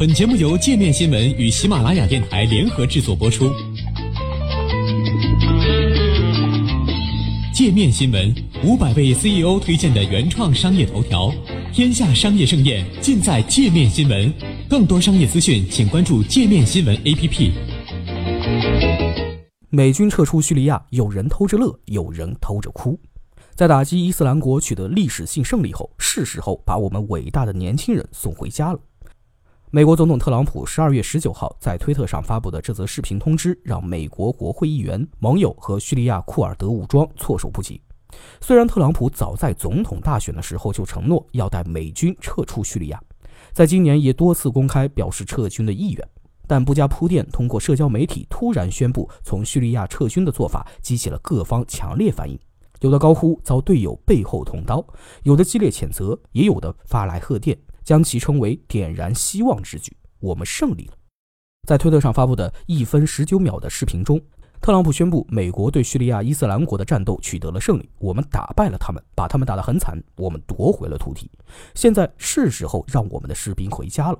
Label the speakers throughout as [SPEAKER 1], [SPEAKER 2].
[SPEAKER 1] 本节目由界面新闻与喜马拉雅电台联合制作播出。界面新闻五百位 CEO 推荐的原创商业头条，天下商业盛宴尽在界面新闻。更多商业资讯，请关注界面新闻 APP。
[SPEAKER 2] 美军撤出叙利亚，有人偷着乐，有人偷着哭。在打击伊斯兰国取得历史性胜利后，是时候把我们伟大的年轻人送回家了。美国总统特朗普十二月十九号在推特上发布的这则视频通知，让美国国会议员、盟友和叙利亚库尔德武装措手不及。虽然特朗普早在总统大选的时候就承诺要带美军撤出叙利亚，在今年也多次公开表示撤军的意愿，但不加铺垫，通过社交媒体突然宣布从叙利亚撤军的做法，激起了各方强烈反应。有的高呼遭队友背后捅刀，有的激烈谴责，也有的发来贺电。将其称为点燃希望之举。我们胜利了。在推特上发布的一分十九秒的视频中，特朗普宣布美国对叙利亚伊斯兰国的战斗取得了胜利，我们打败了他们，把他们打得很惨，我们夺回了土地。现在是时候让我们的士兵回家了。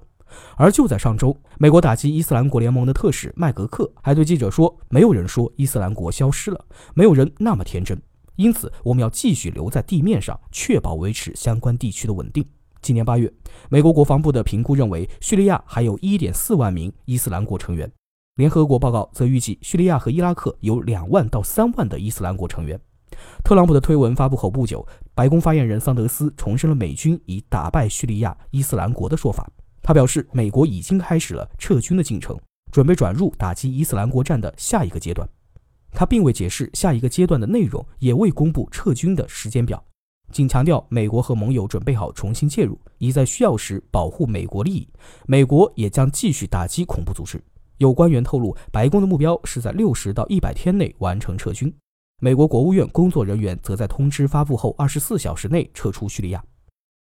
[SPEAKER 2] 而就在上周，美国打击伊斯兰国联盟的特使麦格克还对记者说：“没有人说伊斯兰国消失了，没有人那么天真。因此，我们要继续留在地面上，确保维持相关地区的稳定。”今年八月，美国国防部的评估认为，叙利亚还有一点四万名伊斯兰国成员。联合国报告则预计，叙利亚和伊拉克有两万到三万的伊斯兰国成员。特朗普的推文发布后不久，白宫发言人桑德斯重申了美军已打败叙利亚伊斯兰国的说法。他表示，美国已经开始了撤军的进程，准备转入打击伊斯兰国战的下一个阶段。他并未解释下一个阶段的内容，也未公布撤军的时间表。仅强调，美国和盟友准备好重新介入，以在需要时保护美国利益。美国也将继续打击恐怖组织。有官员透露，白宫的目标是在六十到一百天内完成撤军。美国国务院工作人员则在通知发布后二十四小时内撤出叙利亚。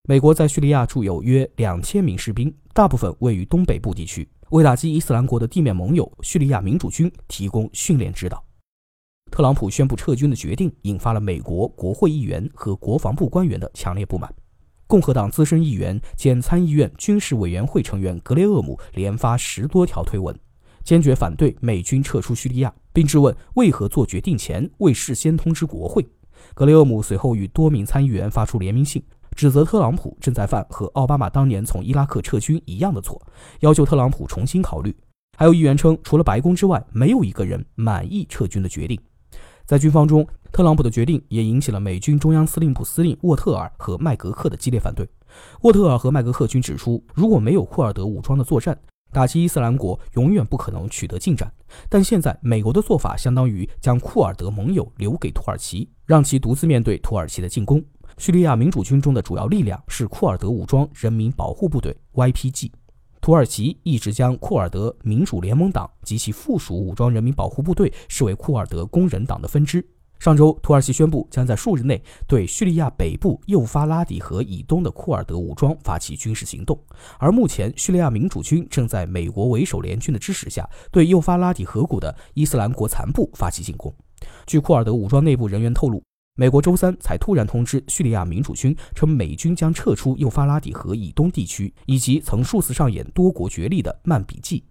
[SPEAKER 2] 美国在叙利亚驻有约两千名士兵，大部分位于东北部地区，为打击伊斯兰国的地面盟友叙利亚民主军提供训练指导。特朗普宣布撤军的决定引发了美国国会议员和国防部官员的强烈不满。共和党资深议员兼参议院军事委员会成员格雷厄姆连发十多条推文，坚决反对美军撤出叙利亚，并质问为何做决定前未事先通知国会。格雷厄姆随后与多名参议员发出联名信，指责特朗普正在犯和奥巴马当年从伊拉克撤军一样的错，要求特朗普重新考虑。还有议员称，除了白宫之外，没有一个人满意撤军的决定。在军方中，特朗普的决定也引起了美军中央司令部司令沃特尔和麦格克的激烈反对。沃特尔和麦格克均指出，如果没有库尔德武装的作战，打击伊斯兰国永远不可能取得进展。但现在，美国的做法相当于将库尔德盟友留给土耳其，让其独自面对土耳其的进攻。叙利亚民主军中的主要力量是库尔德武装人民保护部队 （YPG）。土耳其一直将库尔德民主联盟党及其附属武装人民保护部队视为库尔德工人党的分支。上周，土耳其宣布将在数日内对叙利亚北部幼发拉底河以东的库尔德武装发起军事行动。而目前，叙利亚民主军正在美国为首联军的支持下，对幼发拉底河谷的伊斯兰国残部发起进攻。据库尔德武装内部人员透露。美国周三才突然通知叙利亚民主军，称美军将撤出幼发拉底河以东地区，以及曾数次上演多国角力的曼比季。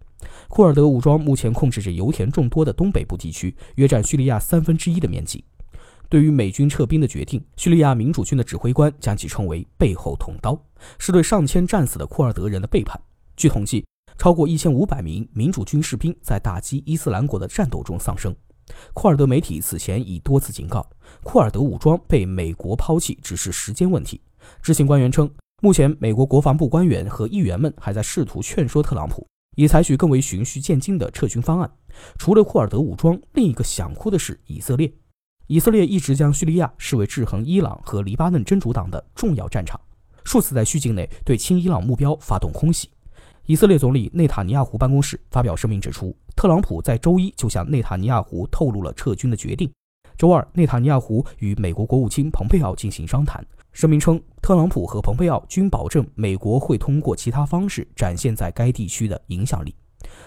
[SPEAKER 2] 库尔德武装目前控制着油田众多的东北部地区，约占叙利亚三分之一的面积。对于美军撤兵的决定，叙利亚民主军的指挥官将其称为“背后捅刀”，是对上千战死的库尔德人的背叛。据统计，超过一千五百名民主军士兵在打击伊斯兰国的战斗中丧生。库尔德媒体此前已多次警告，库尔德武装被美国抛弃只是时间问题。知情官员称，目前美国国防部官员和议员们还在试图劝说特朗普，以采取更为循序渐进的撤军方案。除了库尔德武装，另一个想哭的是以色列。以色列一直将叙利亚视为制衡伊朗和黎巴嫩真主党的重要战场，数次在叙境内对亲伊朗目标发动空袭。以色列总理内塔尼亚胡办公室发表声明指出，特朗普在周一就向内塔尼亚胡透露了撤军的决定。周二，内塔尼亚胡与美国国务卿蓬佩奥进行商谈。声明称，特朗普和蓬佩奥均保证美国会通过其他方式展现在该地区的影响力。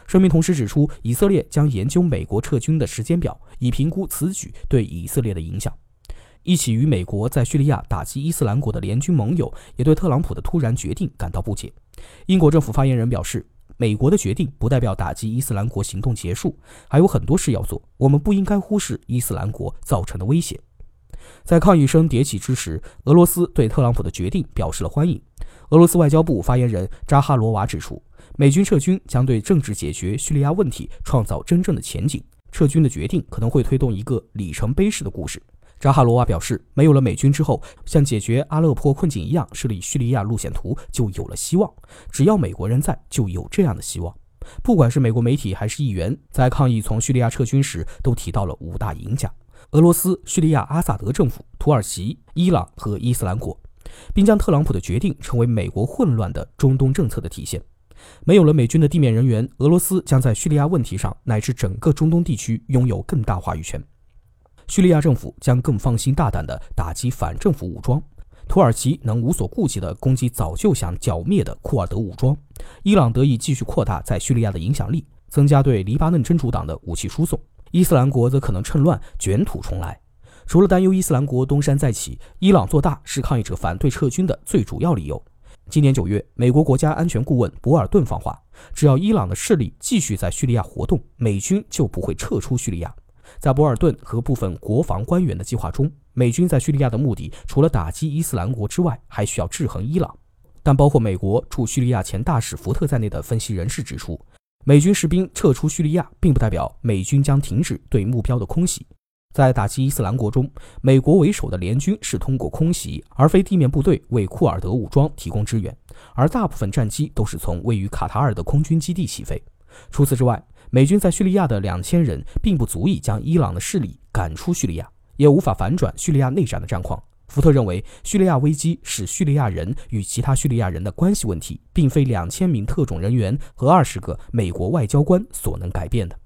[SPEAKER 2] 声明同时指出，以色列将研究美国撤军的时间表，以评估此举对以色列的影响。一起与美国在叙利亚打击伊斯兰国的联军盟友也对特朗普的突然决定感到不解。英国政府发言人表示，美国的决定不代表打击伊斯兰国行动结束，还有很多事要做。我们不应该忽视伊斯兰国造成的威胁。在抗议声迭起之时，俄罗斯对特朗普的决定表示了欢迎。俄罗斯外交部发言人扎哈罗娃指出，美军撤军将对政治解决叙利亚问题创造真正的前景。撤军的决定可能会推动一个里程碑式的故事。扎哈罗娃表示，没有了美军之后，像解决阿勒颇困境一样设立叙利亚路线图就有了希望。只要美国人在，就有这样的希望。不管是美国媒体还是议员，在抗议从叙利亚撤军时，都提到了五大赢家：俄罗斯、叙利亚阿萨德政府、土耳其、伊朗和伊斯兰国，并将特朗普的决定称为美国混乱的中东政策的体现。没有了美军的地面人员，俄罗斯将在叙利亚问题上乃至整个中东地区拥有更大话语权。叙利亚政府将更放心大胆地打击反政府武装，土耳其能无所顾忌地攻击早就想剿灭的库尔德武装，伊朗得以继续扩大在叙利亚的影响力，增加对黎巴嫩真主党的武器输送。伊斯兰国则可能趁乱卷土重来。除了担忧伊斯兰国东山再起，伊朗做大是抗议者反对撤军的最主要理由。今年九月，美国国家安全顾问博尔顿放话，只要伊朗的势力继续在叙利亚活动，美军就不会撤出叙利亚。在博尔顿和部分国防官员的计划中，美军在叙利亚的目的除了打击伊斯兰国之外，还需要制衡伊朗。但包括美国驻叙利亚前大使福特在内的分析人士指出，美军士兵撤出叙利亚，并不代表美军将停止对目标的空袭。在打击伊斯兰国中，美国为首的联军是通过空袭而非地面部队为库尔德武装提供支援，而大部分战机都是从位于卡塔尔的空军基地起飞。除此之外，美军在叙利亚的两千人并不足以将伊朗的势力赶出叙利亚，也无法反转叙利亚内战的战况。福特认为，叙利亚危机是叙利亚人与其他叙利亚人的关系问题，并非两千名特种人员和二十个美国外交官所能改变的。